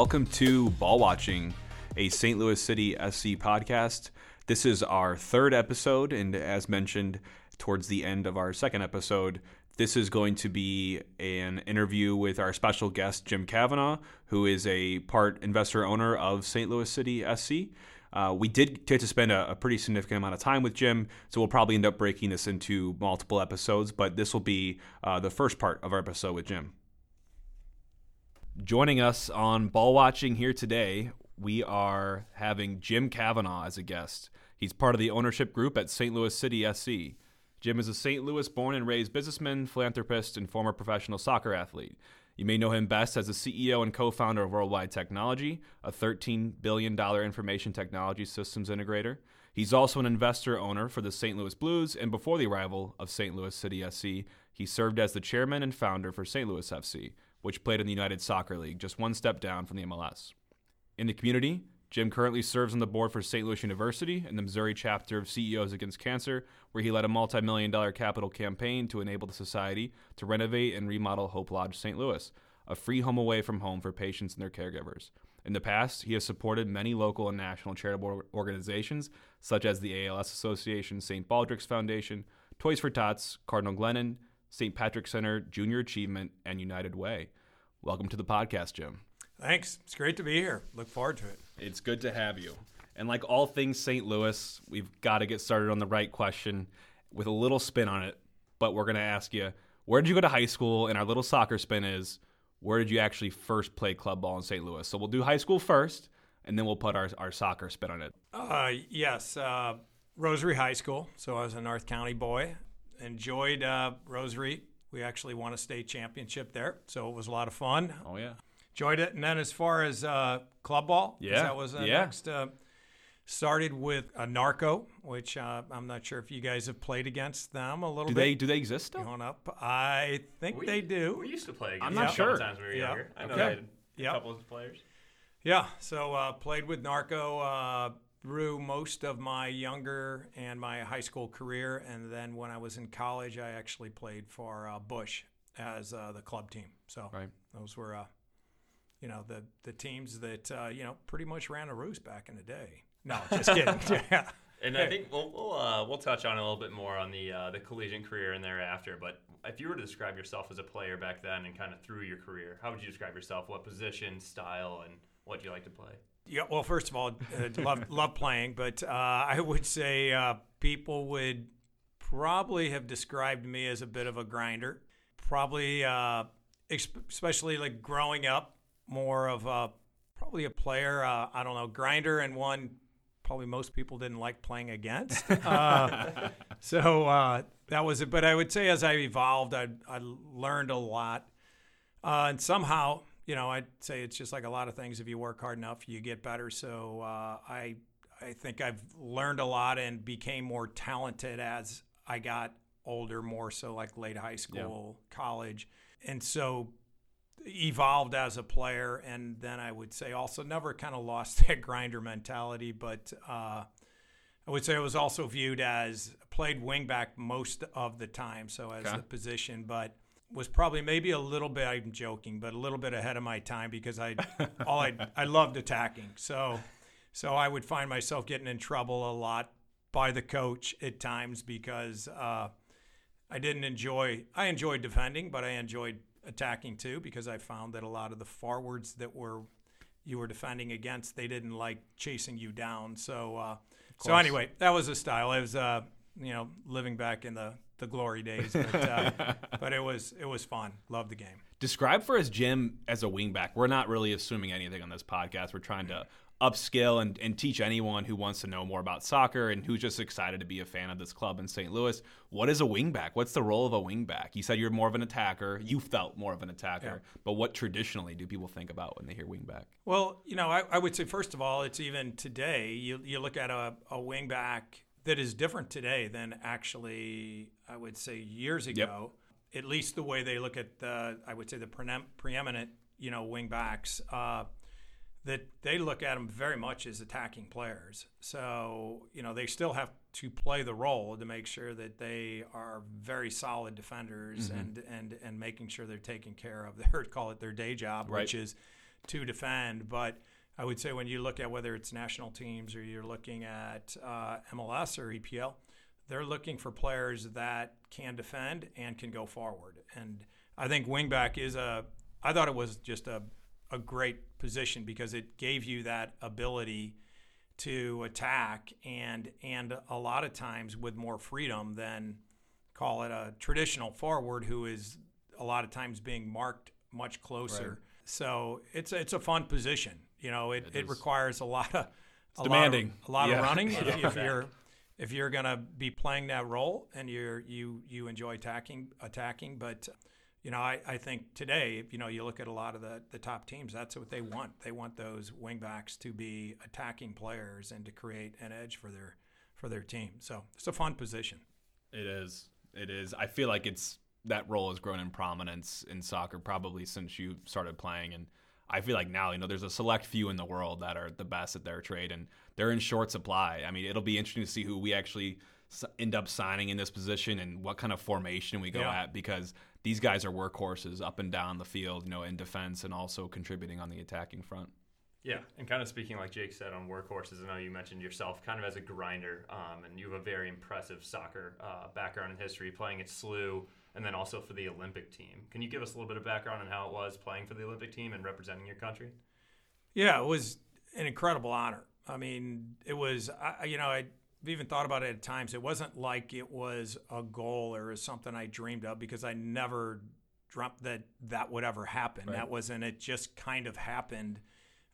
Welcome to Ball Watching, a St. Louis City SC podcast. This is our third episode, and as mentioned towards the end of our second episode, this is going to be an interview with our special guest, Jim Kavanaugh, who is a part investor owner of St. Louis City SC. Uh, we did get to spend a, a, pretty significant amount of time with Jim, so we'll probably end up breaking this into multiple episodes, but this will be uh, the first part of our episode with Jim. Joining us on Ball Watching here today, we are having Jim Kavanaugh as a guest. He's part of the ownership group at St. Louis City SC. Jim is a St. Louis born and raised businessman, philanthropist, and former professional soccer athlete. You may know him best as the CEO and co founder of World Wide Technology, a $13 billion information technology systems integrator. He's also an investor owner for the St. Louis Blues, and before the arrival of St. Louis City SC, he served as the chairman and founder for St. Louis FC, which played in the United Soccer League, just one step down from the MLS. In the community, Jim currently serves on the board for St. Louis University and the Missouri chapter of CEOs Against Cancer, where he led a multi million dollar capital campaign to enable the society to renovate and remodel Hope Lodge St. Louis, a free home away from home for patients and their caregivers. In the past, he has supported many local and national charitable organizations, such as the ALS Association, St. Baldrick's Foundation, Toys for Tots, Cardinal Glennon, St. Patrick Center, Junior Achievement, and United Way. Welcome to the podcast, Jim. Thanks. It's great to be here. Look forward to it. It's good to have you. And like all things St. Louis, we've got to get started on the right question with a little spin on it. But we're going to ask you, where did you go to high school? And our little soccer spin is, where did you actually first play club ball in St. Louis? So we'll do high school first, and then we'll put our, our soccer spin on it. Uh, yes, uh, Rosary High School. So I was a North County boy. Enjoyed uh, Rosary. We actually won a state championship there, so it was a lot of fun. Oh yeah enjoyed it. And then as far as uh, club ball, yeah, that was uh, yeah. next. Uh, started with a Narco, which uh, I'm not sure if you guys have played against them a little do bit. They, do they exist still? Going up, I think we, they do. We used to play. Against I'm not sure. Times we were yeah. younger. I know okay. they had yep. a couple of players. Yeah, so uh, played with Narco uh, through most of my younger and my high school career, and then when I was in college, I actually played for uh, Busch as uh, the club team. So right. those were uh, you know the the teams that uh, you know pretty much ran a roost back in the day. No, just kidding. yeah. And I think we'll we'll, uh, we'll touch on a little bit more on the uh, the collegiate career and thereafter. But if you were to describe yourself as a player back then and kind of through your career, how would you describe yourself? What position, style, and what do you like to play? Yeah, well, first of all, uh, love love playing, but uh, I would say uh, people would probably have described me as a bit of a grinder. Probably, uh, especially like growing up, more of a probably a player. Uh, I don't know, grinder and one probably most people didn't like playing against. Uh, so uh, that was it. But I would say as I evolved, I, I learned a lot. Uh, and somehow, you know, I'd say it's just like a lot of things. If you work hard enough, you get better. So uh, I, I think I've learned a lot and became more talented as I got older, more so like late high school, yeah. college. And so evolved as a player, and then I would say also never kind of lost that grinder mentality. But uh, I would say I was also viewed as played wingback most of the time, so as okay. the position, but was probably maybe a little bit. I'm joking, but a little bit ahead of my time because I all I I loved attacking. So so I would find myself getting in trouble a lot by the coach at times because uh, I didn't enjoy. I enjoyed defending, but I enjoyed attacking too because I found that a lot of the forwards that were you were defending against they didn't like chasing you down. So uh, so anyway, that was a style. It was uh, you know living back in the the glory days, but, uh, but it was it was fun. Loved the game. Describe for us Jim as a wingback. We're not really assuming anything on this podcast. We're trying to upskill and, and teach anyone who wants to know more about soccer and who's just excited to be a fan of this club in St. Louis. What is a wingback? What's the role of a wingback? You said you're more of an attacker. You felt more of an attacker. Yeah. But what traditionally do people think about when they hear wingback? Well, you know, I, I would say, first of all, it's even today, you, you look at a, a wingback that is different today than actually, I would say, years ago. Yep. At least the way they look at the, I would say, the preeminent, you know, wingbacks. Uh, that they look at them very much as attacking players. So, you know, they still have to play the role to make sure that they are very solid defenders mm-hmm. and, and, and making sure they're taking care of their, call it their day job, right. which is to defend. But I would say when you look at whether it's national teams or you're looking at uh, MLS or EPL, they're looking for players that can defend and can go forward. And I think wingback is a. I thought it was just a a great position because it gave you that ability to attack and and a lot of times with more freedom than call it a traditional forward who is a lot of times being marked much closer. Right. So it's it's a fun position. You know, it, it, it requires a lot of a demanding, lot of, a lot yeah. of running if, if you're if you're going to be playing that role and you're you you enjoy attacking attacking, but you know, I, I think today, you know, you look at a lot of the, the top teams, that's what they want. They want those wingbacks to be attacking players and to create an edge for their for their team. So it's a fun position. It is. It is. I feel like it's that role has grown in prominence in soccer probably since you started playing and I feel like now, you know, there's a select few in the world that are the best at their trade and they're in short supply. I mean, it'll be interesting to see who we actually end up signing in this position and what kind of formation we go yeah. at because these guys are workhorses up and down the field, you know, in defense and also contributing on the attacking front. Yeah, and kind of speaking like Jake said on workhorses, I know you mentioned yourself kind of as a grinder, um, and you have a very impressive soccer uh, background and history, playing at SLU and then also for the Olympic team. Can you give us a little bit of background on how it was playing for the Olympic team and representing your country? Yeah, it was an incredible honor. I mean, it was, I, you know, I I've even thought about it at times. It wasn't like it was a goal or something I dreamed of because I never dreamt that that would ever happen. Right. That wasn't. It just kind of happened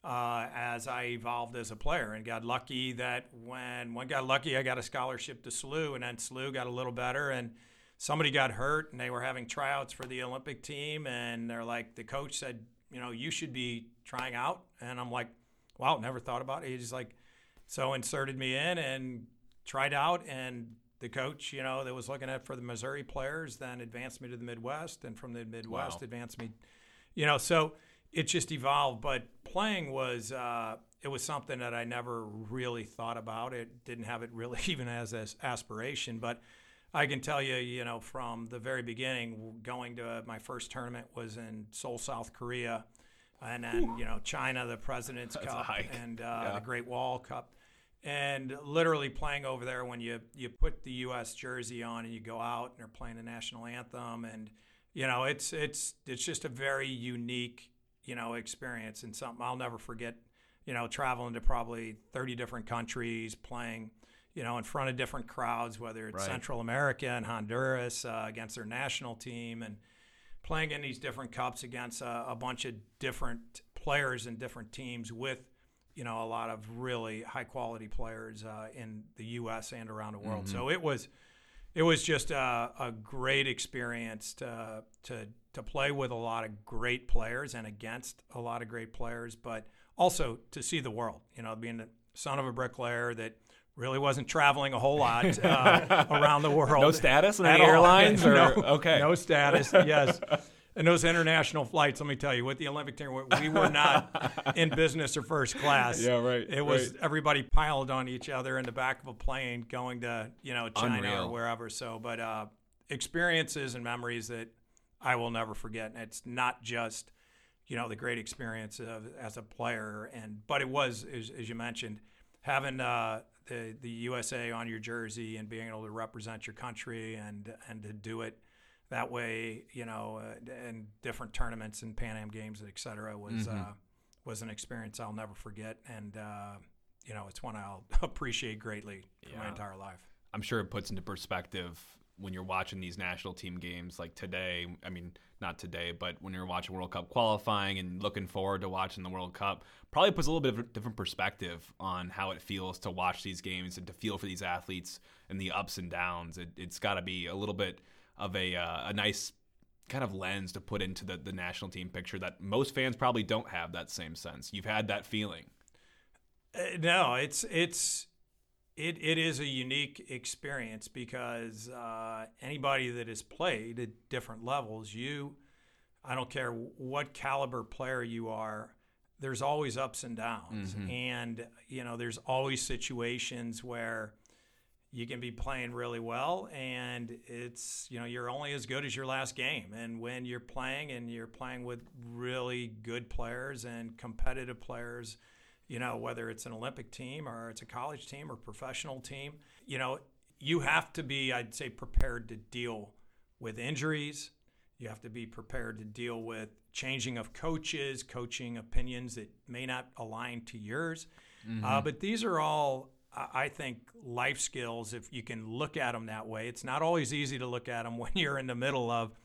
uh, as I evolved as a player and got lucky that when one got lucky, I got a scholarship to SLU, and then SLU got a little better and somebody got hurt and they were having tryouts for the Olympic team and they're like the coach said, you know, you should be trying out and I'm like, wow, never thought about it. He's like so inserted me in and tried out and the coach, you know, that was looking at for the Missouri players, then advanced me to the Midwest, and from the Midwest wow. advanced me, you know, so it just evolved. But playing was uh, it was something that I never really thought about. It didn't have it really even as an aspiration, but I can tell you, you know, from the very beginning, going to my first tournament was in Seoul, South Korea, and then you know China, the President's Cup, and uh, yeah. the Great Wall Cup and literally playing over there when you you put the U.S. jersey on and you go out and they're playing the national anthem and you know it's it's it's just a very unique you know experience and something I'll never forget. You know, traveling to probably 30 different countries, playing you know in front of different crowds, whether it's right. Central America and Honduras uh, against their national team and playing in these different cups against a, a bunch of different players and different teams with you know a lot of really high quality players uh, in the U.S. and around the world. Mm-hmm. So it was it was just a, a, great experience to to to play with a lot of great players and against a lot of great players, but also to see the world. You know, being the son of a bricklayer that really wasn't traveling a whole lot uh, around the world. No status in any airlines, or no, okay, no status. Yes. And those international flights, let me tell you, with the Olympic team, we were not in business or first class. Yeah, right. It was right. everybody piled on each other in the back of a plane going to, you know, China Unreal. or wherever. So, but uh, experiences and memories that I will never forget. And it's not just, you know, the great experience of, as a player, and but it was, as, as you mentioned, having uh, the the USA on your jersey and being able to represent your country and and to do it that way, you know, uh, and different tournaments and Pan Am games, et cetera, was mm-hmm. uh, was an experience I'll never forget, and uh, you know, it's one I'll appreciate greatly for yeah. my entire life. I'm sure it puts into perspective when you're watching these national team games like today. I mean, not today, but when you're watching World Cup qualifying and looking forward to watching the World Cup, probably puts a little bit of a different perspective on how it feels to watch these games and to feel for these athletes and the ups and downs. It, has got to be a little bit of a uh, a nice kind of lens to put into the, the national team picture that most fans probably don't have that same sense. You've had that feeling. Uh, no, it's it's it, it is a unique experience because uh, anybody that has played at different levels, you, I don't care what caliber player you are, there's always ups and downs, mm-hmm. and you know there's always situations where you can be playing really well and it's you know you're only as good as your last game and when you're playing and you're playing with really good players and competitive players you know whether it's an olympic team or it's a college team or professional team you know you have to be i'd say prepared to deal with injuries you have to be prepared to deal with changing of coaches coaching opinions that may not align to yours mm-hmm. uh, but these are all I think life skills, if you can look at them that way, it's not always easy to look at them when you're in the middle of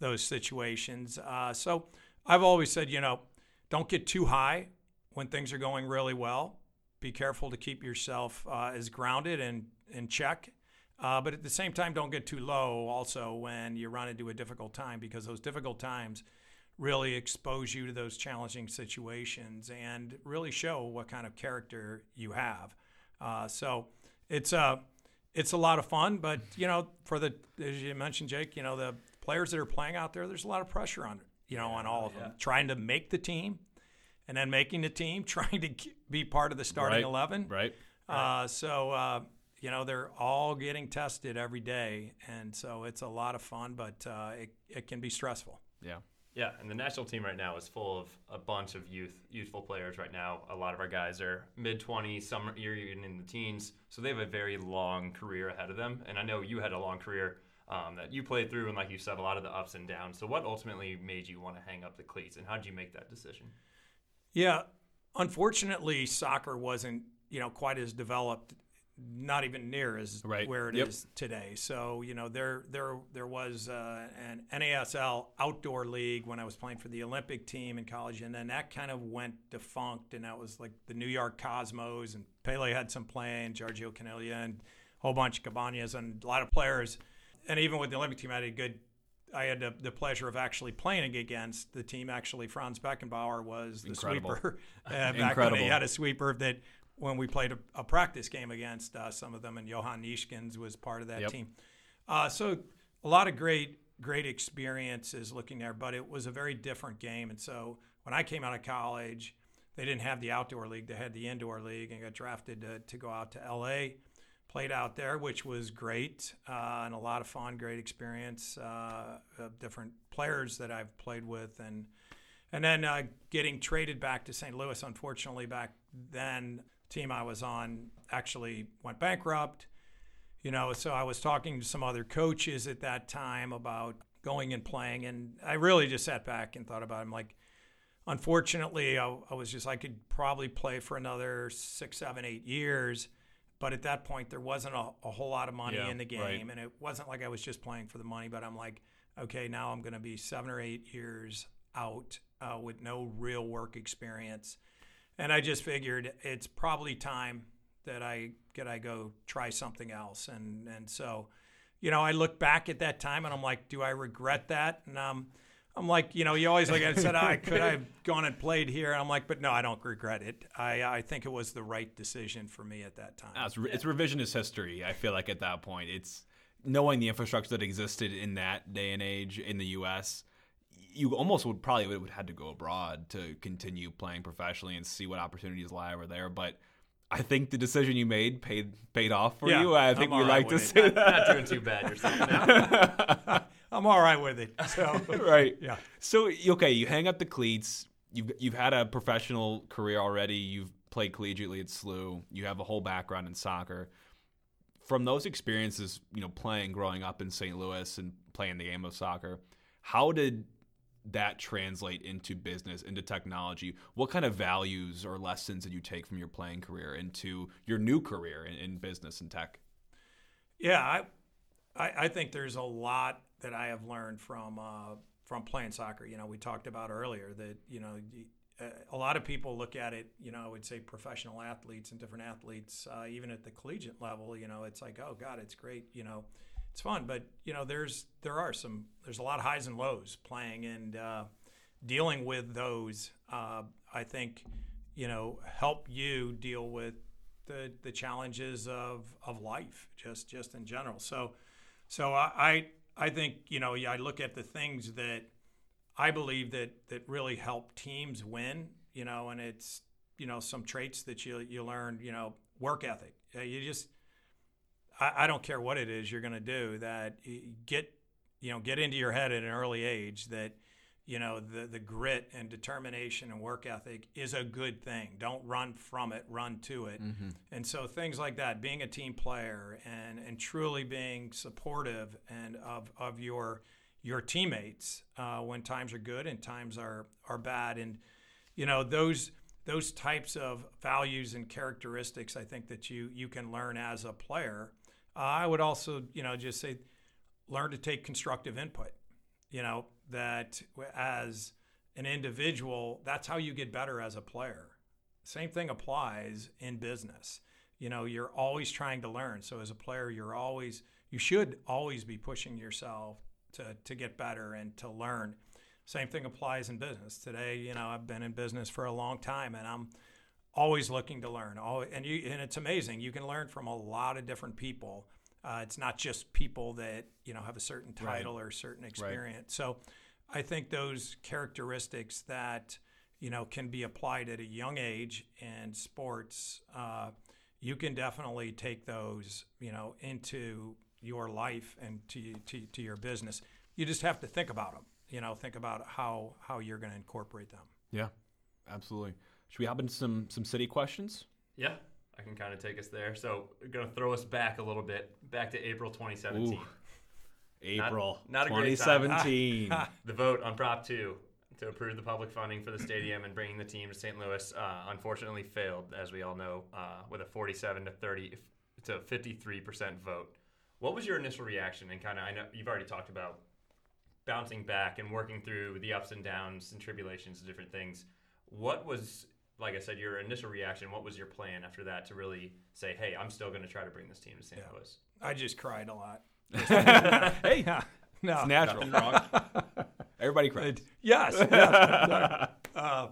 those situations. Uh, so I've always said, you know, don't get too high when things are going really well. Be careful to keep yourself uh, as grounded and in check. Uh, but at the same time, don't get too low also when you run into a difficult time because those difficult times really expose you to those challenging situations and really show what kind of character you have. Uh, so it's a uh, it's a lot of fun, but you know, for the as you mentioned, Jake, you know, the players that are playing out there, there's a lot of pressure on you know on all of them, trying to make the team, and then making the team, trying to be part of the starting right. eleven. Right. Uh, so uh, you know they're all getting tested every day, and so it's a lot of fun, but uh, it it can be stressful. Yeah. Yeah, and the national team right now is full of a bunch of youth, youthful players. Right now, a lot of our guys are mid twenties, some are even in the teens, so they have a very long career ahead of them. And I know you had a long career um, that you played through, and like you said, a lot of the ups and downs. So, what ultimately made you want to hang up the cleats, and how did you make that decision? Yeah, unfortunately, soccer wasn't you know quite as developed not even near as right. where it yep. is today. So you know there there there was uh, an NASL outdoor league when I was playing for the Olympic team in college, and then that kind of went defunct, and that was like the New York Cosmos, and Pele had some playing, Giorgio Chinaglia, and a whole bunch of Cabanas, and a lot of players. And even with the Olympic team, I had a good. I had the, the pleasure of actually playing against the team. Actually, Franz Beckenbauer was the Incredible. sweeper uh, back Incredible. when he had a sweeper that when we played a, a practice game against uh, some of them, and Johan Neeskens was part of that yep. team. Uh, so a lot of great, great experiences looking there, but it was a very different game. And so when I came out of college, they didn't have the outdoor league; they had the indoor league, and got drafted to, to go out to LA. Played out there, which was great uh, and a lot of fun, great experience. Uh, different players that I've played with, and and then uh, getting traded back to St. Louis. Unfortunately, back then team I was on actually went bankrupt. You know, so I was talking to some other coaches at that time about going and playing, and I really just sat back and thought about it. I'm like, unfortunately, I, I was just I could probably play for another six, seven, eight years, but at that point there wasn't a, a whole lot of money yeah, in the game, right. and it wasn't like I was just playing for the money. But I'm like, okay, now I'm going to be seven or eight years out uh, with no real work experience and I just figured it's probably time that I could I go try something else. And and so, you know, I look back at that time and I'm like, do I regret that? And um, I'm like, you know, you always look at it and said, I could have gone and played here. And I'm like, but no, I don't regret it. I, I think it was the right decision for me at that time. Ah, it's, re- it's revisionist history. I feel like at that point, it's knowing the infrastructure that existed in that day and age in the U.S you almost would probably would, have had to go abroad to continue playing professionally and see what opportunities lie over there. But I think the decision you made paid paid off for yeah, you. I think we right like to it. say not, that. not doing too bad yourself now. I'm all right with it. So right. Yeah. So okay, you hang up the cleats. You've you've had a professional career already. You've played collegiately at SLU. You have a whole background in soccer. From those experiences, you know, playing growing up in St. Louis and playing the game of soccer, how did that translate into business, into technology? What kind of values or lessons did you take from your playing career into your new career in, in business and tech? Yeah, I, I, I, think there's a lot that I have learned from uh, from playing soccer. You know, we talked about earlier that you know a lot of people look at it. You know, I would say professional athletes and different athletes, uh, even at the collegiate level. You know, it's like, oh God, it's great. You know it's fun. But you know, there's there are some there's a lot of highs and lows playing, and uh, dealing with those, uh, I think, you know, help you deal with the the challenges of of life, just just in general. So, so I I think you know I look at the things that I believe that that really help teams win. You know, and it's you know some traits that you you learn. You know, work ethic. Uh, you just I, I don't care what it is you're going to do. That get you know get into your head at an early age that you know the the grit and determination and work ethic is a good thing. Don't run from it, run to it. Mm-hmm. And so things like that, being a team player and and truly being supportive and of of your your teammates uh, when times are good and times are are bad, and you know those those types of values and characteristics. I think that you you can learn as a player. Uh, I would also you know just say learn to take constructive input. You know that as an individual, that's how you get better as a player. Same thing applies in business. You know, you're always trying to learn. So as a player, you're always you should always be pushing yourself to to get better and to learn. Same thing applies in business. Today, you know, I've been in business for a long time and I'm always looking to learn. and you and it's amazing. You can learn from a lot of different people uh, it's not just people that you know have a certain title right. or a certain experience. Right. So I think those characteristics that you know can be applied at a young age in sports, uh, you can definitely take those you know into your life and to, to, to your business. You just have to think about them. You know, think about how how you're going to incorporate them. Yeah, absolutely. Should we hop into some some city questions? Yeah. I can kind of take us there. So, going to throw us back a little bit, back to April 2017. Ooh. April not, not 2017. the vote on Prop 2 to approve the public funding for the stadium and bringing the team to St. Louis uh, unfortunately failed, as we all know, uh, with a 47 to 30 to 53 percent vote. What was your initial reaction? And kind of, I know you've already talked about bouncing back and working through the ups and downs and tribulations and different things. What was like I said, your initial reaction, what was your plan after that to really say, hey, I'm still going to try to bring this team to St. Yeah. Louis? I just cried a lot. hey, no, it's natural. Everybody cries. yes. yes. Uh,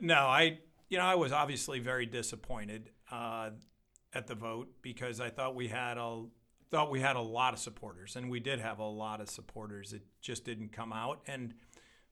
no, I, you know, I was obviously very disappointed uh, at the vote because I thought we had a thought we had a lot of supporters, and we did have a lot of supporters. It just didn't come out, and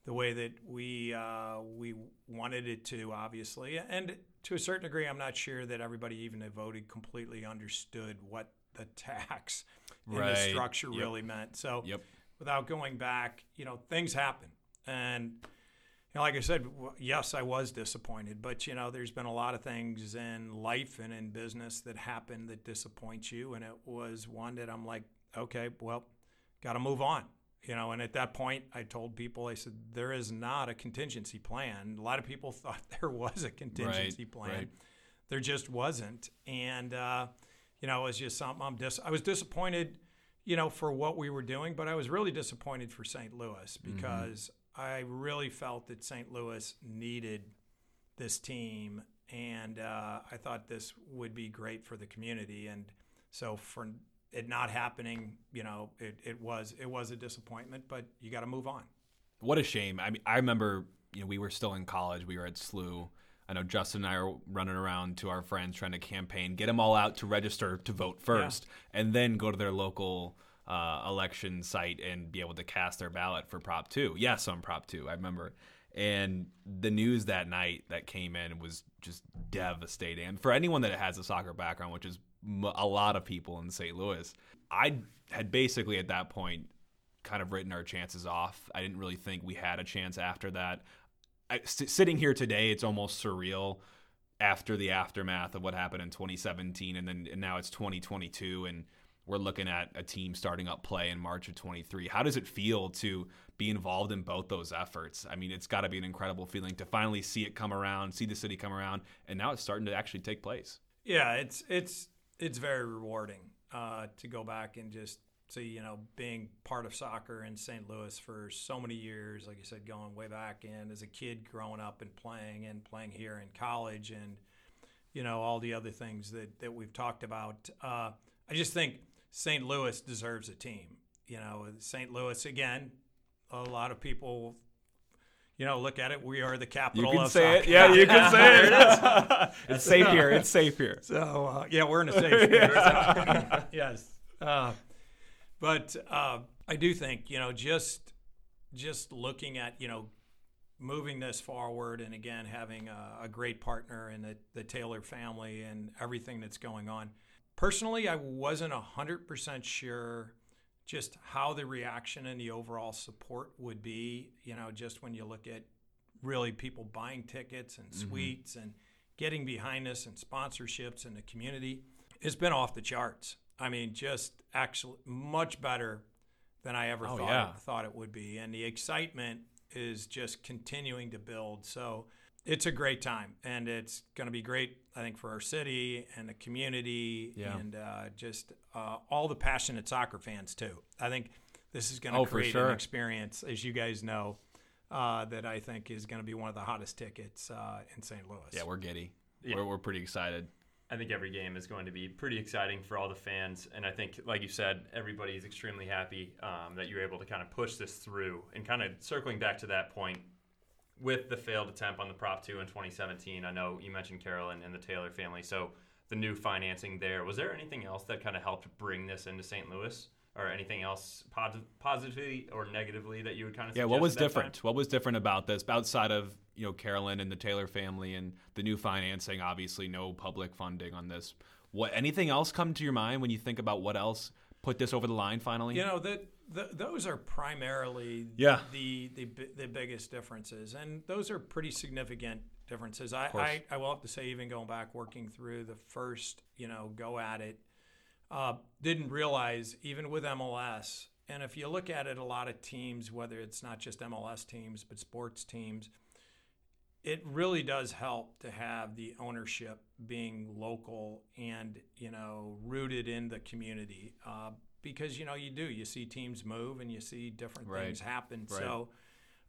the way that we uh, we wanted it to, obviously, and to a certain degree, I'm not sure that everybody even that voted completely understood what the tax and right. the structure yep. really meant. So, yep. without going back, you know, things happen, and you know, like I said, yes, I was disappointed, but you know, there's been a lot of things in life and in business that happen that disappoint you, and it was one that I'm like, okay, well, got to move on you know and at that point i told people i said there is not a contingency plan a lot of people thought there was a contingency right, plan right. there just wasn't and uh, you know it was just something i'm dis- i was disappointed you know for what we were doing but i was really disappointed for st louis mm-hmm. because mm-hmm. i really felt that st louis needed this team and uh, i thought this would be great for the community and so for it not happening, you know, it, it was it was a disappointment, but you got to move on. What a shame. I mean, I remember, you know, we were still in college. We were at SLU. I know Justin and I are running around to our friends trying to campaign, get them all out to register to vote first, yeah. and then go to their local uh, election site and be able to cast their ballot for Prop 2. Yes, on Prop 2. I remember. And the news that night that came in was just devastating. And for anyone that has a soccer background, which is a lot of people in St. Louis. I had basically at that point kind of written our chances off. I didn't really think we had a chance after that. I, sitting here today, it's almost surreal after the aftermath of what happened in 2017, and then and now it's 2022, and we're looking at a team starting up play in March of 23. How does it feel to be involved in both those efforts? I mean, it's got to be an incredible feeling to finally see it come around, see the city come around, and now it's starting to actually take place. Yeah, it's it's it's very rewarding uh, to go back and just see, you know, being part of soccer in St. Louis for so many years, like you said, going way back and as a kid growing up and playing and playing here in college and, you know, all the other things that, that we've talked about. Uh, I just think St. Louis deserves a team. You know, St. Louis, again, a lot of people you know, look at it. We are the capital. You can say soccer. it. Yeah, you can say it. it's safe here. It's safe here. So uh, yeah, we're in a safe space. yes, uh, but uh, I do think you know just just looking at you know moving this forward and again having a, a great partner in the, the Taylor family and everything that's going on. personally, I wasn't hundred percent sure just how the reaction and the overall support would be. You know, just when you look at really people buying tickets and mm-hmm. suites and getting behind us and sponsorships in the community, it's been off the charts. I mean, just actually much better than I ever Oh, thought yeah. thought it would be, and the excitement is just continuing to build. So it's a great time, and it's going to be great, I think, for our city and the community, Yeah. and uh, just uh, all the passionate soccer fans too. I think this is going to Oh, create sure. an experience, as you guys know, uh, that I think is going to be one of the hottest tickets uh, in St. Louis. Yeah, we're giddy. Yeah. We're, we're pretty excited. I think every game is going to be pretty exciting for all the fans, and I think, like you said, everybody is extremely happy um, that you're able to kind of push this through. And kind of circling back to that point, with the failed attempt on the Prop Two in 2017, I know you mentioned Carolyn and the Taylor family, so the new financing there. Was there anything else that kind of helped bring this into St. Louis, or anything else posi- positively or negatively that you would kind of Yeah, what was suggest at that different? time? What was different about this outside of you know Carolyn and the Taylor family and the new financing? Obviously, no public funding on this. What anything else come to your mind when you think about what else put this over the line finally? You know that th- those are primarily Yeah. the, the the biggest differences, and those are pretty significant differences. I. I I will have to say, even going back working through the first you know go at it, uh, didn't realize even with MLS, and if you look at it, a lot of teams, whether it's not just MLS teams but sports teams. It really does help to have the ownership being local and you know rooted in the community uh, because you know you do you see teams move and you see different Right. things happen. Right. So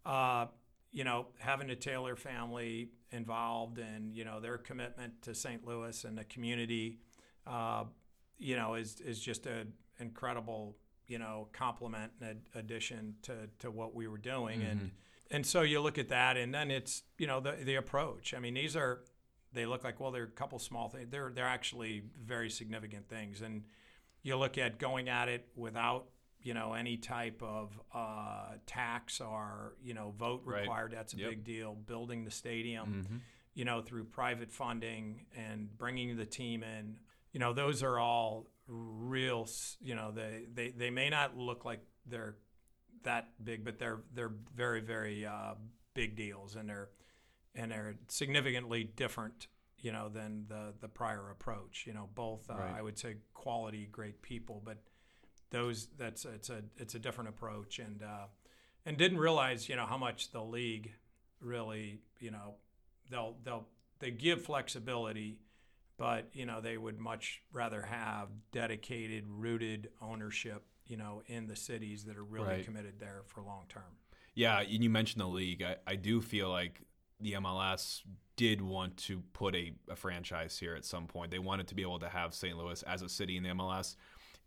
uh, you know having the Taylor family involved and you know their commitment to St. Louis and the community, uh, you know is is just an incredible you know complement and ad- addition to to what we were doing and and so you look at that and then it's you know the the approach. I mean these are they look like well they're a couple small things they're they're actually very significant things and you look at going at it without you know any type of uh, tax or you know vote Right. required that's a Yep. big deal building the stadium Mhm. you know through private funding and bringing the team in you know those are all real you know they they, they may not look like they're that big but they're they're very very uh, big deals and they're and they're significantly different you know than the the prior approach you know both uh, Right. I would say quality great people but those that's it's a it's a different approach and uh, and didn't realize you know how much the league really you know they'll they'll they give flexibility but you know they would much rather have dedicated rooted ownership you know in the cities that are really Right. committed there for long term Yeah, and you mentioned the league. I, I do feel like the MLS did want to put a, a franchise here at some point. They wanted to be able to have St. Louis as a city in the MLS.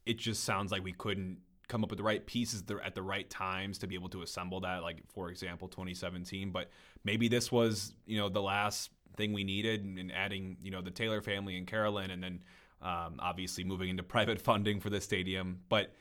It just sounds like we couldn't come up with the right pieces at the right times to be able to assemble that. Like for example, 2017. But maybe this was you know the last thing we needed, and, adding you know the Taylor family and Carolyn, and then um, obviously moving into private funding for the stadium. But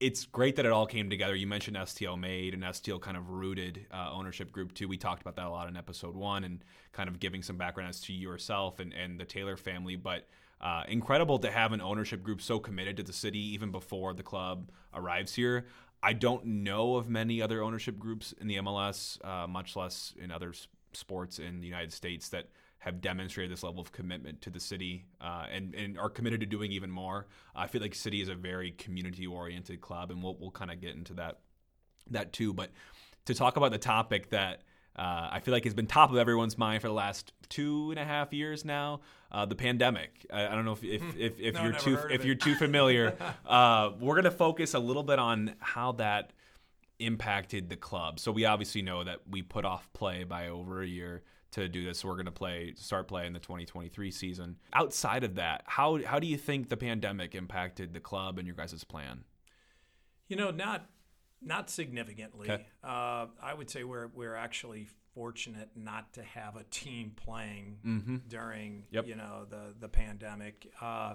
it's great that it all came together. You mentioned STL made and STL kind of rooted uh, ownership group too. We talked about that a lot in episode one and kind of giving some background as to yourself and, and the Taylor family. But uh, incredible to have an ownership group so committed to the city even before the club arrives here. I don't know of many other ownership groups in the MLS, uh, much less in other sports in the United States that have demonstrated this level of commitment to the city uh, and, and are committed to doing even more. I feel like City is a very community oriented club, and we'll, we'll kind of get into that that too. But to talk about the topic that uh, I feel like has been top of everyone's mind for the last two and a half years now, uh, the pandemic. I, I don't know if if, if, if No, you're too if it. you're too familiar. uh, we're gonna focus a little bit on how that impacted the club. So we obviously know that we put off play by over a year to do this. So we're going to play start play in the 2023 season. Outside of that, how how do you think the pandemic impacted the club and your guys' plan? You know, not not significantly. Okay. Uh, I would say we're we're actually fortunate not to have a team playing during Yep. you know the the pandemic. Uh,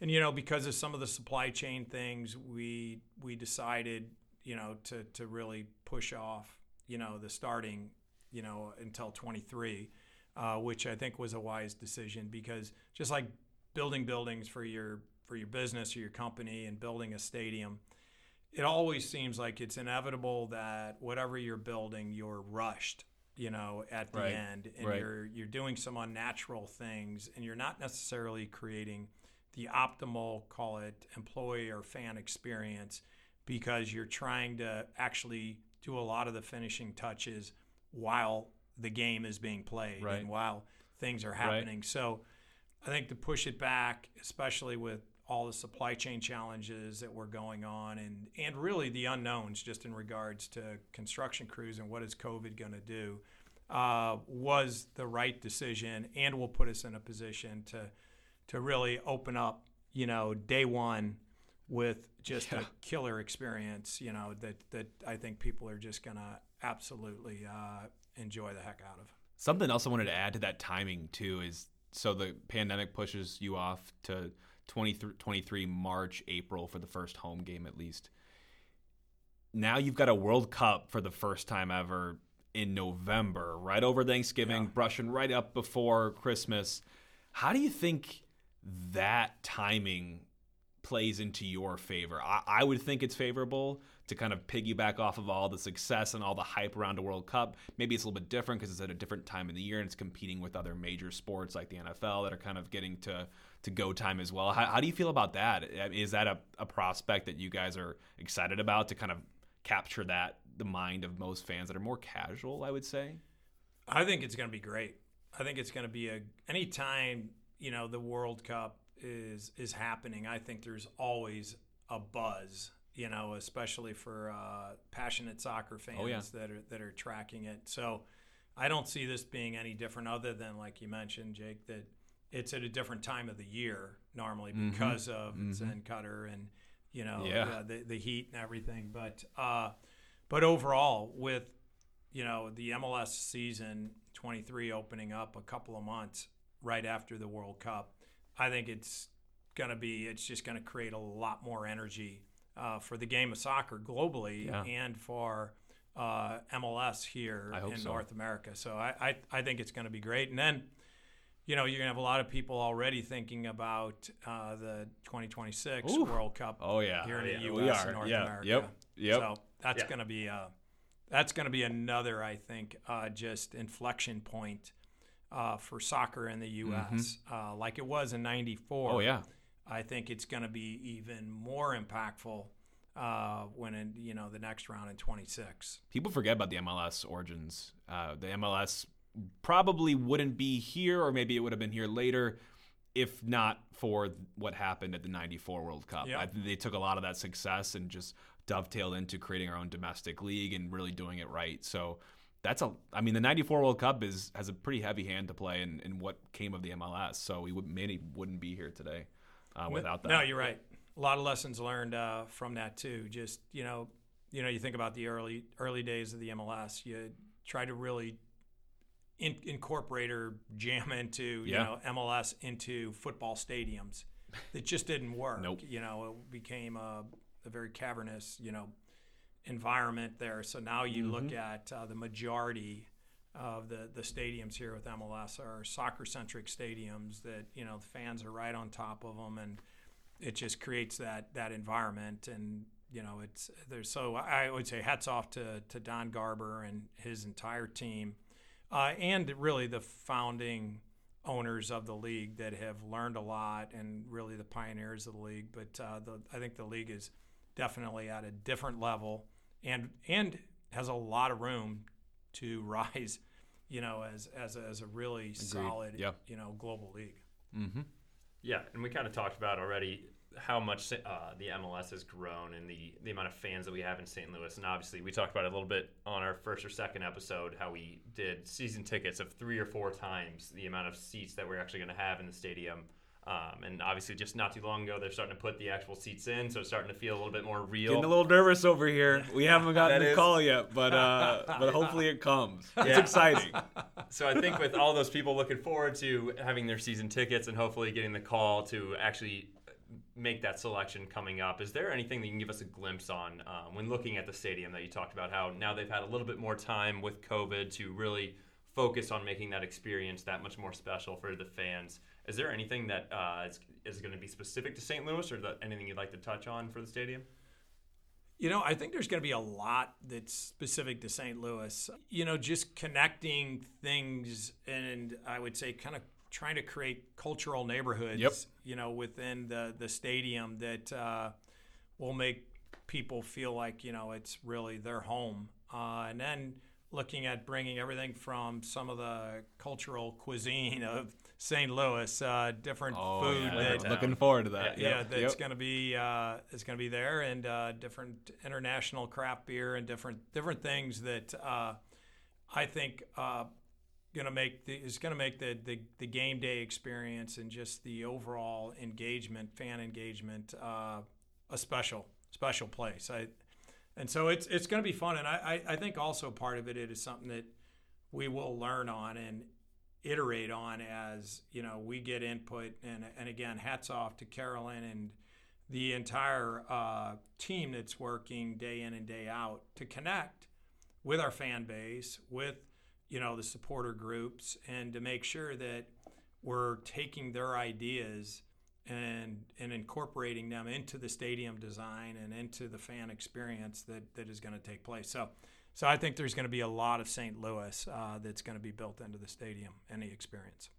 and you know, because of some of the supply chain things, we we decided you know to to really push off you know the starting you know until 23, uh, which I think was a wise decision because just like building buildings for your for your business or your company and building a stadium, it always seems like it's inevitable that whatever you're building, you're rushed, you know, at the Right. end, and Right. you're you're doing some unnatural things, and you're not necessarily creating the optimal, call it employee or fan experience, because you're trying to actually do a lot of the finishing touches while the game is being played Right. and while things are happening. So I think to push it back, especially with all the supply chain challenges that were going on and, and really the unknowns just in regards to construction crews and what is COVID going to do, uh, was the right decision and will put us in a position to to really open up, you know, day one with just Yeah. a killer experience, you know, that, that I think people are just going to absolutely uh, enjoy the heck out of. Something else I wanted to add to that timing too is so the pandemic pushes you off to 23, 23 March, April for the first home game at least. Now you've got a World Cup for the first time ever in November, right over Thanksgiving, Yeah. brushing right up before Christmas. How do you think that timing plays into your favor? I, I would think it's favorable to kind of piggyback off of all the success and all the hype around a World Cup. Maybe it's a little bit different because it's at a different time in the year and it's competing with other major sports like the NFL that are kind of getting to to go time as well. How, how do you feel about that? Is that a, a prospect that you guys are excited about to kind of capture that the mind of most fans that are more casual? I would say. I think it's going to be great. I think it's going to be a any time you know the World Cup is is happening. I think there's always a buzz, you know, especially for uh, passionate soccer fans Oh, yeah. that are that are tracking it. So I don't see this being any different, other than like you mentioned, Jake, that it's at a different time of the year normally Mhm. because of Mhm. Zen Qatar and you know Yeah. uh, the the heat and everything. But uh, but overall, with you know the MLS season 23 opening up a couple of months right after the World Cup, I think it's going to be it's just going to create a lot more energy uh, for the game of soccer globally Yeah. and for uh, MLS here in so. North America. So I, I, I think it's going to be great. And then, you know, you're going to have a lot of people already thinking about uh, the 2026 Ooh. World Cup Oh yeah, here in yeah, the we U.S. are. and North yeah. America. Yep. Yep. So that's Yeah. going to be uh, that's going to be another, I think, uh, just inflection point uh, for soccer in the U.S. Uh, like it was in '94. Mm-hmm. oh yeah. I think it's going to be even more impactful uh, when in you know the next round in 26. people forget about the MLS origins. Uh, the MLS probably wouldn't be here, or maybe it would have been here later, if not for what happened at the '94 World Cup. Yeah. I think they took a lot of that success and just dovetailed into creating our own domestic league and really doing it right. So that's a. I mean, the '94 World Cup is has a pretty heavy hand to play in, in what came of the MLS. So we would many wouldn't be here today uh, without that. No, you're right. A lot of lessons learned uh, from that too. Just you know, you know, you think about the early early days of the MLS. You try to really in, incorporate or jam into Yeah. you know MLS into football stadiums. It just didn't work. Nope. You know, it became a, a very cavernous you know environment there. So now you look Mm-hmm. at uh, the majority of the, the stadiums here with MLS are soccer centric stadiums that you know the fans are right on top of them and it just creates that that environment. And you know it's there's so I would say hats off to to Don Garber and his entire team uh, and really the founding owners of the league that have learned a lot and really the pioneers of the league. But uh, the, I think the league is definitely at a different level and and has a lot of room to rise you know as as a, as a really solid Yeah. you know global league Mm-hmm. Yeah, and we kind of talked about already how much uh, the MLS has grown and the, the amount of fans that we have in St. Louis. And obviously, we talked about it a little bit on our first or second episode how we did season tickets of three or four times the amount of seats that we're actually going to have in the stadium. Um, and obviously, just not too long ago, they're starting to put the actual seats in, so it's starting to feel a little bit more real. Getting a little nervous over here. We haven't gotten the is- call yet, but uh, but hopefully it comes. It's exciting. So I think with all those people looking forward to having their season tickets and hopefully getting the call to actually make that selection coming up, is there anything that you can give us a glimpse on um, when looking at the stadium that you talked about? How now they've had a little bit more time with COVID to really focus on making that experience that much more special for the fans. Is there anything that uh, is, is going to be specific to St. Louis, or that, anything you'd like to touch on for the stadium? You know, I think there's going to be a lot that's specific to St. Louis. You know, just connecting things, and I would say kind of trying to create cultural neighborhoods. Yep. You know, within the the stadium that uh, will make people feel like you know it's really their home, uh, and then looking at bringing everything from some of the cultural cuisine of St. Louis, uh, different Oh, food yeah, that town. looking forward to that. yeah, Yep, that's yep. going to be uh, is going to be there, and uh, different international craft beer and different different things that uh, I think uh, going to make the, is going to make the, the the game day experience and just the overall engagement, fan engagement, uh, a special special place. I and so it's it's going to be fun, and I, I I think also part of it it is something that we will learn on and iterate on as you know we get input and and again hats off to Carolyn and the entire uh, team that's working day in and day out to connect with our fan base with you know the supporter groups and to make sure that we're taking their ideas and and incorporating them into the stadium design and into the fan experience that that is going to take place. So so I think there's going to be a lot of St. Louis uh, that's going to be built into the stadium the experience.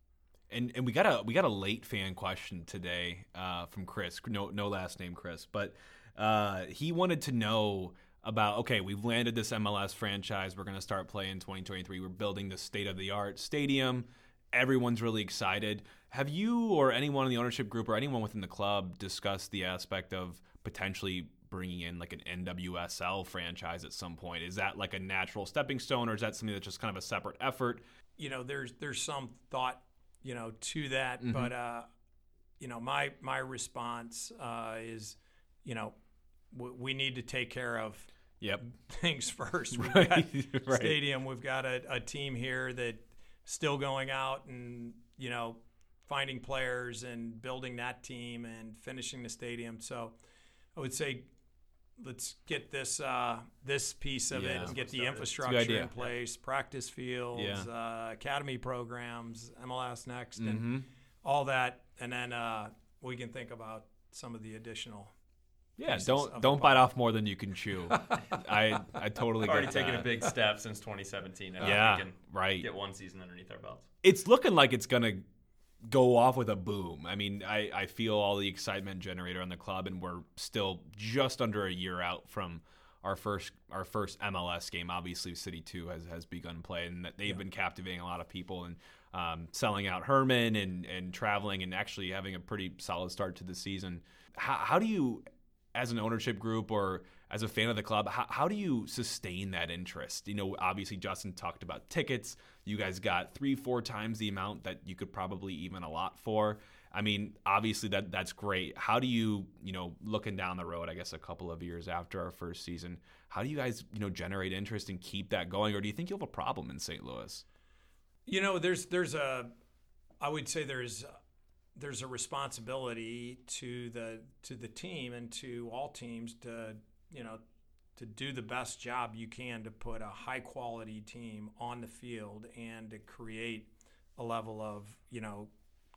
And and we got a we got a late fan question today uh, from Chris. No no last name Chris, but uh, he wanted to know about okay, we've landed this MLS franchise. We're going to start playing in 2023. We're building the state of the art stadium. Everyone's really excited. Have you or anyone in the ownership group or anyone within the club discussed the aspect of potentially bringing in like an NWSL franchise at some point? Is that like a natural stepping stone, or is that something that's just kind of a separate effort? You know, there's there's some thought, you know, to that, but uh, you know, my my response uh, is, you know, w- we need to take care of Yep. things first. We've Right, got right. stadium. We've got a, a team here that still going out and you know finding players and building that team and finishing the stadium. So I would say let's get this uh, this piece of it and get the infrastructure in place, practice fields, Yeah. uh, academy programs, MLS next, and all that, and then uh, we can think about some of the additional. Yeah, don't don't bite off more than you can chew. I I totally Already get taken that. a big step since 2017. I Yeah, we can right. get one season underneath our belts. It's looking like it's gonna go off with a boom. I mean, I I feel all the excitement generated on the club, and we're still just under a year out from our first our first MLS game. Obviously, City Two has has begun play, and that they've been captivating a lot of people and. Um, selling out Hermann and, and traveling and actually having a pretty solid start to the season. How, how do you, as an ownership group or as a fan of the club, how, how do you sustain that interest? You know, obviously Justin talked about tickets. You guys got three, four times the amount that you could probably even a lot for. I mean, obviously that that's great. How do you, you know, looking down the road, I guess a couple of years after our first season, how do you guys, you know, generate interest and keep that going, or do you think you'll have a problem in St. Louis? You know, there's there's a, I would say there's there's a responsibility to the to the team and to all teams to you know to do the best job you can to put a high quality team on the field and to create a level of you know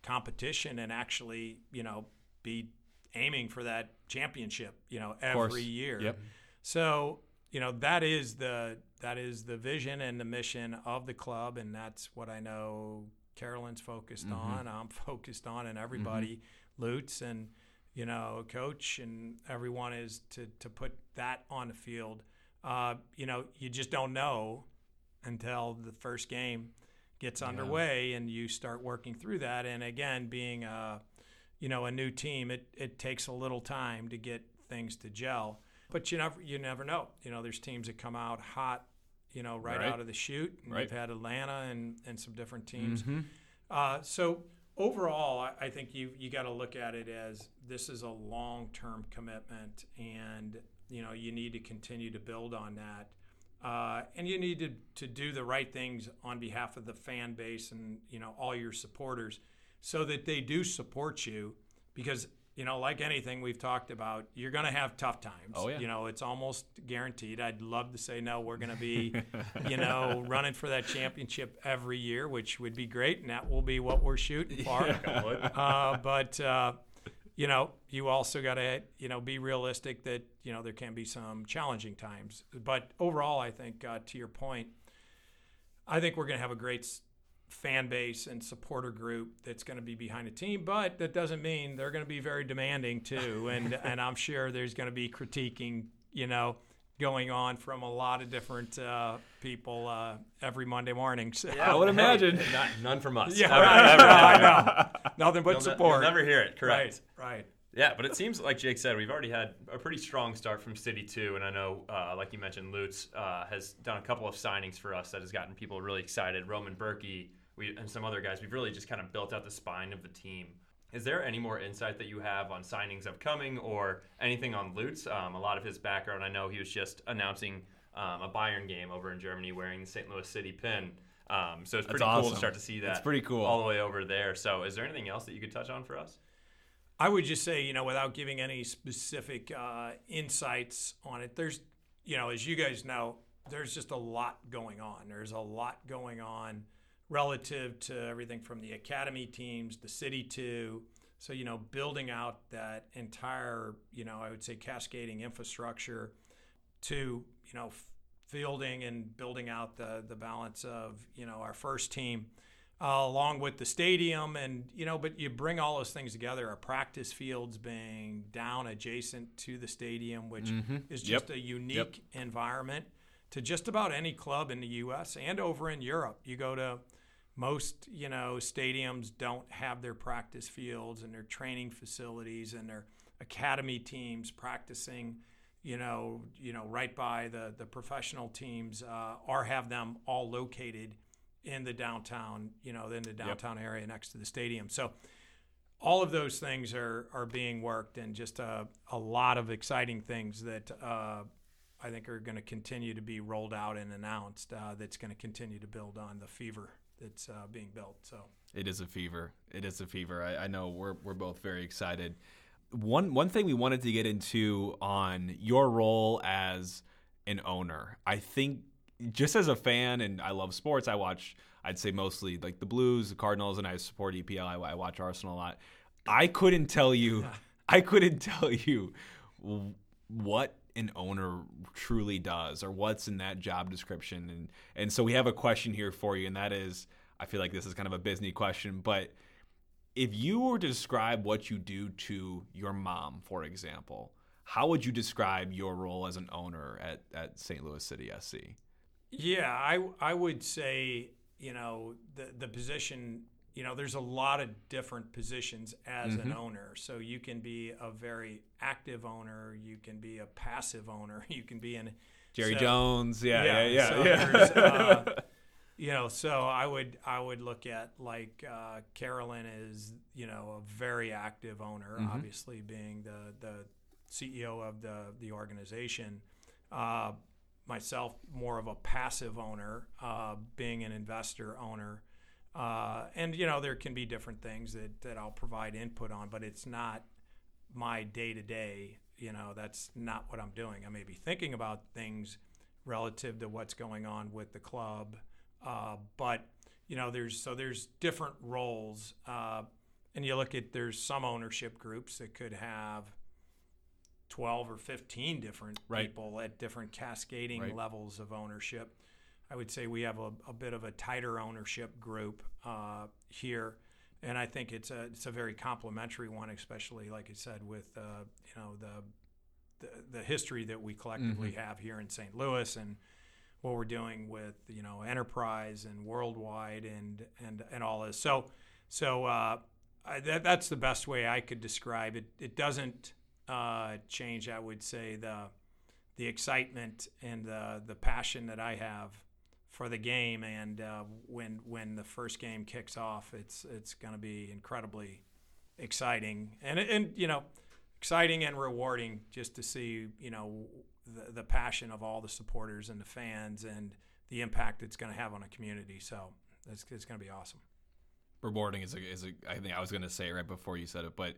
competition and actually you know be aiming for that championship you know every year. Yep. So you know that is the that is the vision and the mission of the club, and that's what I know Carolyn's focused Mm-hmm. on. I'm focused on, and everybody, Lutz and you know coach and everyone is to to put that on the field. Uh, you know, you just don't know until the first game gets underway and you start working through that. And again, being a you know a new team, it it takes a little time to get things to gel. But you never you never know. You know, there's teams that come out hot, you know, right, Right. out of the chute. And Right. We've had Atlanta and and some different teams. Mhm. Uh, so overall, I, I think you you got to look at it as this is a long term commitment, and you know you need to continue to build on that, uh, and you need to to do the right things on behalf of the fan base and you know all your supporters, so that they do support you, because you know, like anything we've talked about, you're going to have tough times. Oh, yeah. You know, it's almost guaranteed. I'd love to say, no, we're going to be, you know, running for that championship every year, which would be great. And that will be what we're shooting for. Yeah. uh, but, uh, you know, you also got to, you know, be realistic that, you know, there can be some challenging times. But overall, I think, uh, to your point, I think we're going to have a great fan base and supporter group that's going to be behind the team, but that doesn't mean they're going to be very demanding too. And and I'm sure there's going to be critiquing, you know, going on from a lot of different uh, people uh, every Monday morning. So, I would imagine. Not, none from us. yeah, Ever, right, ever. I know. Nothing but You'll ne- support. you'll never hear it. Correct. Right, right. Yeah, but it seems like Jake said we've already had a pretty strong start from City Two, and I know, uh, like you mentioned, Lutz uh, has done a couple of signings for us that has gotten people really excited. Roman Bürki, we and some other guys. We've really just kind of built out the spine of the team. Is there any more insight that you have on signings upcoming, or anything on Lutz? Um, a lot of his background, I know he was just announcing um, a Bayern game over in Germany wearing the St. Louis City pin. Um, so it's That's pretty cool to start to see that. It's pretty cool. all the way over there. So, is there anything else that you could touch on for us? I would just say, you know, without giving any specific uh, insights on it, there's, you know, as you guys know, there's just a lot going on. There's a lot going on relative to everything from the academy teams, the City Two, so, you know, building out that entire, you know, I would say cascading infrastructure to, you know, fielding and building out the, the balance of, you know, our first team uh, along with the stadium and you know but you bring all those things together our practice fields being down adjacent to the stadium which is just Yep. a unique environment to just about any club in the US and over in Europe. You go to most you know stadiums don't have their practice fields and their training facilities and their academy teams practicing you know you know right by the the professional teams uh, or have them all located in the downtown, you know, in the downtown area next to the stadium. So all of those things are are being worked, and just a, a lot of exciting things that uh, I think are going to continue to be rolled out and announced. Uh, that's going to continue to build on the fever that's uh, being built. So It is a fever. It is a fever. I, I know we're we're both very excited. One one thing we wanted to get into on your role as an owner. I think just as a fan, and I love sports. I watch. I'd say mostly like the Blues, the Cardinals, and I support EPL. I, I watch Arsenal a lot. I couldn't tell you. I couldn't tell you what an owner truly does or what's in that job description. And and so we have a question here for you, and that is, I feel like this is kind of a business question, but if you were to describe what you do to your mom, for example, how would you describe your role as an owner at, at St. Louis City SC? Yeah, I I would say you know the the position. You know, there's a lot of different positions as an owner. So you can be a very active owner. You can be a passive owner. You can be an Jerry so- Jones, yeah, yeah, yeah, so yeah. uh, you know, so I would I would look at like uh, Carolyn is you know a very active owner, Mm-hmm. obviously being the the CEO of the the organization. Uh, myself, more of a passive owner, uh, being an investor owner. Uh, and you know there can be different things that, that I'll provide input on, but it's not my day to day. You know that's not what I'm doing. I may be thinking about things relative to what's going on with the club, uh, but you know there's so there's different roles, uh, and you look at there's some ownership groups that could have 12 or 15 different Right. people at different cascading Right. levels of ownership. I would say we have a, a bit of a tighter ownership group uh, here, and I think it's a it's a very complementary one, especially like I said with uh, you know the, the the history that we collectively have here in St. Louis and what we're doing with you know enterprise and World Wide and and and all this. So so uh, I, that that's the best way I could describe it. It doesn't uh, change. I would say the the excitement and the the passion that I have for the game. And uh, when when the first game kicks off, it's it's going to be incredibly exciting and and you know exciting and rewarding just to see you know the, the passion of all the supporters and the fans and the impact it's going to have on a community. So it's, it's going to be awesome. Rewarding is a, is a, I think I was going to say it right before you said it, but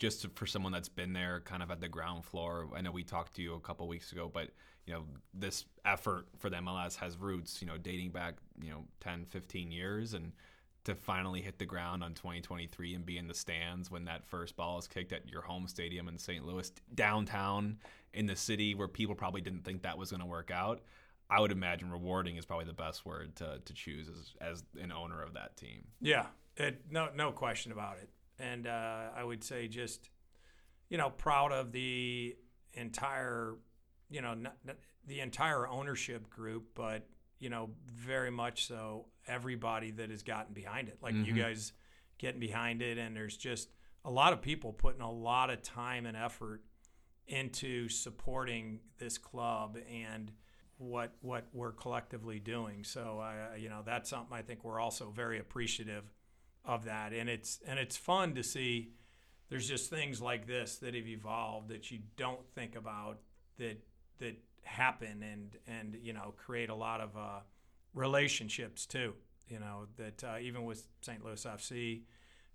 just for someone that's been there kind of at the ground floor. I know we talked to you a couple weeks ago, but you know, this effort for the MLS has roots, you know, dating back, you know, 10, 15 years and to finally hit the ground on 2023 and be in the stands when that first ball is kicked at your home stadium in St. Louis, downtown in the city where people probably didn't think that was going to work out. I would imagine rewarding is probably the best word to, to choose as, as an owner of that team. Yeah, it, no, no question about it. And uh, I would say just, you know, proud of the entire, you know, the entire ownership group, but you know, very much so everybody that has gotten behind it. Like mm-hmm. you guys getting behind it, and there's just a lot of people putting a lot of time and effort into supporting this club and what what we're collectively doing. So I, you know, that's something I think we're also very appreciative of that, and it's and it's fun to see. There's just things like this that have evolved that you don't think about that that happen and and you know create a lot of uh, relationships too. You know that uh, even with St. Louis FC,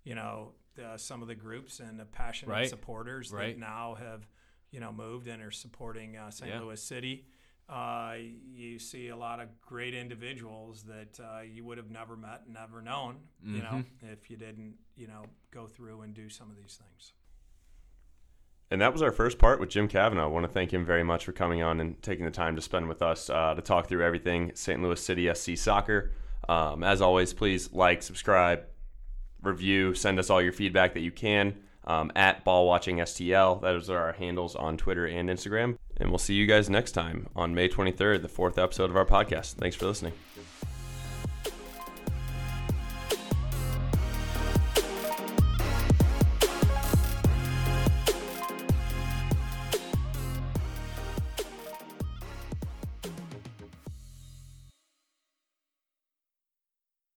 you know uh, some of the groups and the passionate right. supporters right. that now have you know moved and are supporting uh, St. Yeah. Louis City. Uh, you see a lot of great individuals that uh, you would have never met, never known, mm-hmm. you know, mm-hmm. if you didn't, you know, go through and do some of these things. And that was our first part with Jim Kavanaugh. I want to thank him very much for coming on and taking the time to spend with us uh, to talk through everything St. Louis City SC soccer. Um, as always, please like, subscribe, review, send us all your feedback that you can um, at Ball Watching STL. Those are our handles on Twitter and Instagram. And we'll see you guys next time on May 23rd, the fourth episode of our podcast. Thanks for listening.